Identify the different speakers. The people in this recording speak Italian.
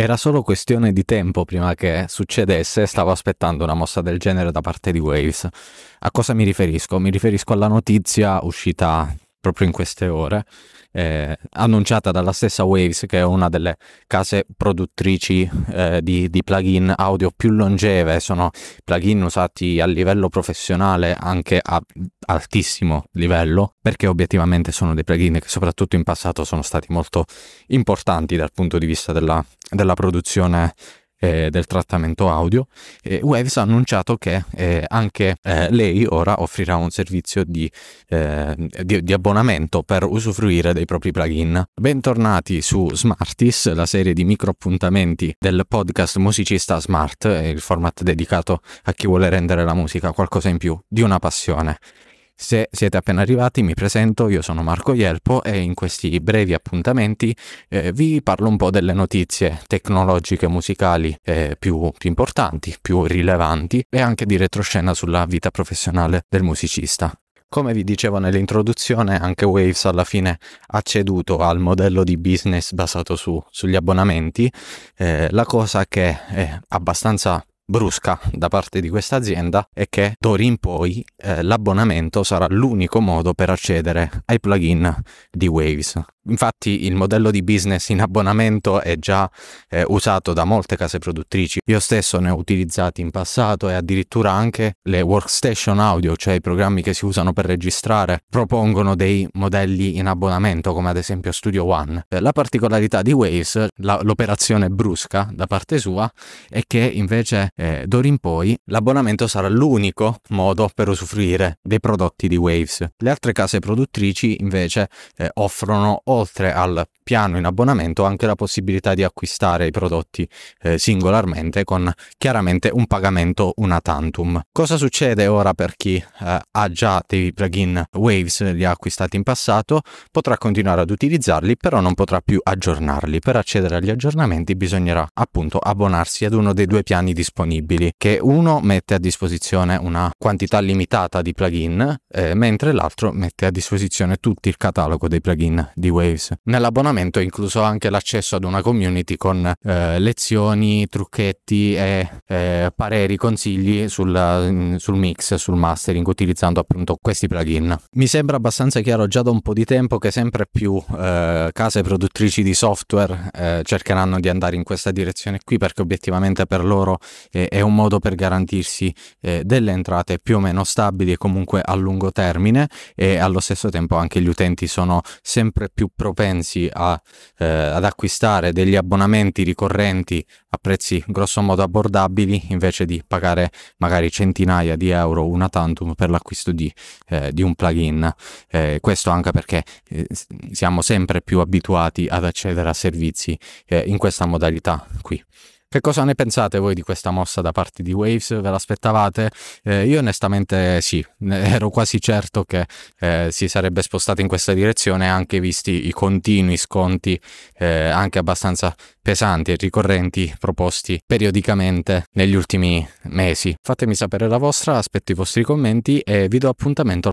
Speaker 1: Era solo questione di tempo prima che succedesse, stavo aspettando una mossa del genere da parte di Waves. A cosa mi riferisco? Mi riferisco alla notizia uscita proprio in queste ore eh, annunciata dalla stessa Waves, che è una delle case produttrici eh, di, di, plugin audio più longeve, sono plugin usati a livello professionale anche a altissimo livello, perché obiettivamente sono dei plugin che soprattutto in passato sono stati molto importanti dal punto di vista della, della produzione eh, del trattamento audio, eh, Waves ha annunciato che eh, anche eh, lei ora offrirà un servizio di, eh, di, di, abbonamento per usufruire dei propri plugin. Bentornati su Smartis, la serie di micro appuntamenti del podcast Musicista Smart, il format dedicato a chi vuole rendere la musica qualcosa in più di una passione. Se siete appena arrivati mi presento, io sono Marco Ielpo e in questi brevi appuntamenti eh, vi parlo un po' delle notizie tecnologiche musicali eh, più, più importanti, più rilevanti e anche di retroscena sulla vita professionale del musicista. Come vi dicevo nell'introduzione, anche Waves alla fine ha ceduto al modello di business basato su, sugli abbonamenti, eh, la cosa che è abbastanza brusca da parte di questa azienda è che d'ora in poi eh, l'abbonamento sarà l'unico modo per accedere ai plugin di Waves. Infatti il modello di business in abbonamento è già eh, usato da molte case produttrici. Io stesso ne ho utilizzati in passato e addirittura anche le workstation audio, cioè i programmi che si usano per registrare, propongono dei modelli in abbonamento come ad esempio Studio One. Eh, la particolarità di Waves, la, l'operazione brusca da parte sua, è che invece eh, d'ora in poi l'abbonamento sarà l'unico modo per usufruire dei prodotti di Waves. Le altre case produttrici invece eh, offrono oltre al piano in abbonamento anche la possibilità di acquistare i prodotti eh, singolarmente con chiaramente un pagamento una tantum. Cosa succede ora per chi eh, ha già dei plugin Waves, li ha acquistati in passato, potrà continuare ad utilizzarli, però non potrà più aggiornarli. Per accedere agli aggiornamenti bisognerà appunto abbonarsi ad uno dei due piani disponibili, che uno mette a disposizione una quantità limitata di plugin, eh, mentre l'altro mette a disposizione tutto il catalogo dei plugin di Waves. Nell'abbonamento abbonamento incluso anche l'accesso ad una community con eh, lezioni, trucchetti e eh, pareri, consigli sul, sul, mix, sul mastering utilizzando appunto questi plugin. Mi sembra abbastanza chiaro già da un po' di tempo che sempre più eh, case produttrici di software eh, cercheranno di andare in questa direzione qui perché obiettivamente per loro è un modo per garantirsi eh, delle entrate più o meno stabili e comunque a lungo termine e allo stesso tempo anche gli utenti sono sempre più propensi a eh, ad acquistare degli abbonamenti ricorrenti a prezzi grossomodo abbordabili invece di pagare magari centinaia di euro una tantum per l'acquisto di, eh, di un plugin. Eh, questo anche perché eh, siamo sempre più abituati ad accedere a servizi eh, in questa modalità qui. Che cosa ne pensate voi di questa mossa da parte di Waves? Ve l'aspettavate? Eh, io onestamente sì, ero quasi certo che eh, si sarebbe spostata in questa direzione anche visti i continui sconti eh, anche abbastanza pesanti e ricorrenti proposti periodicamente negli ultimi mesi. Fatemi sapere la vostra, aspetto i vostri commenti e vi do appuntamento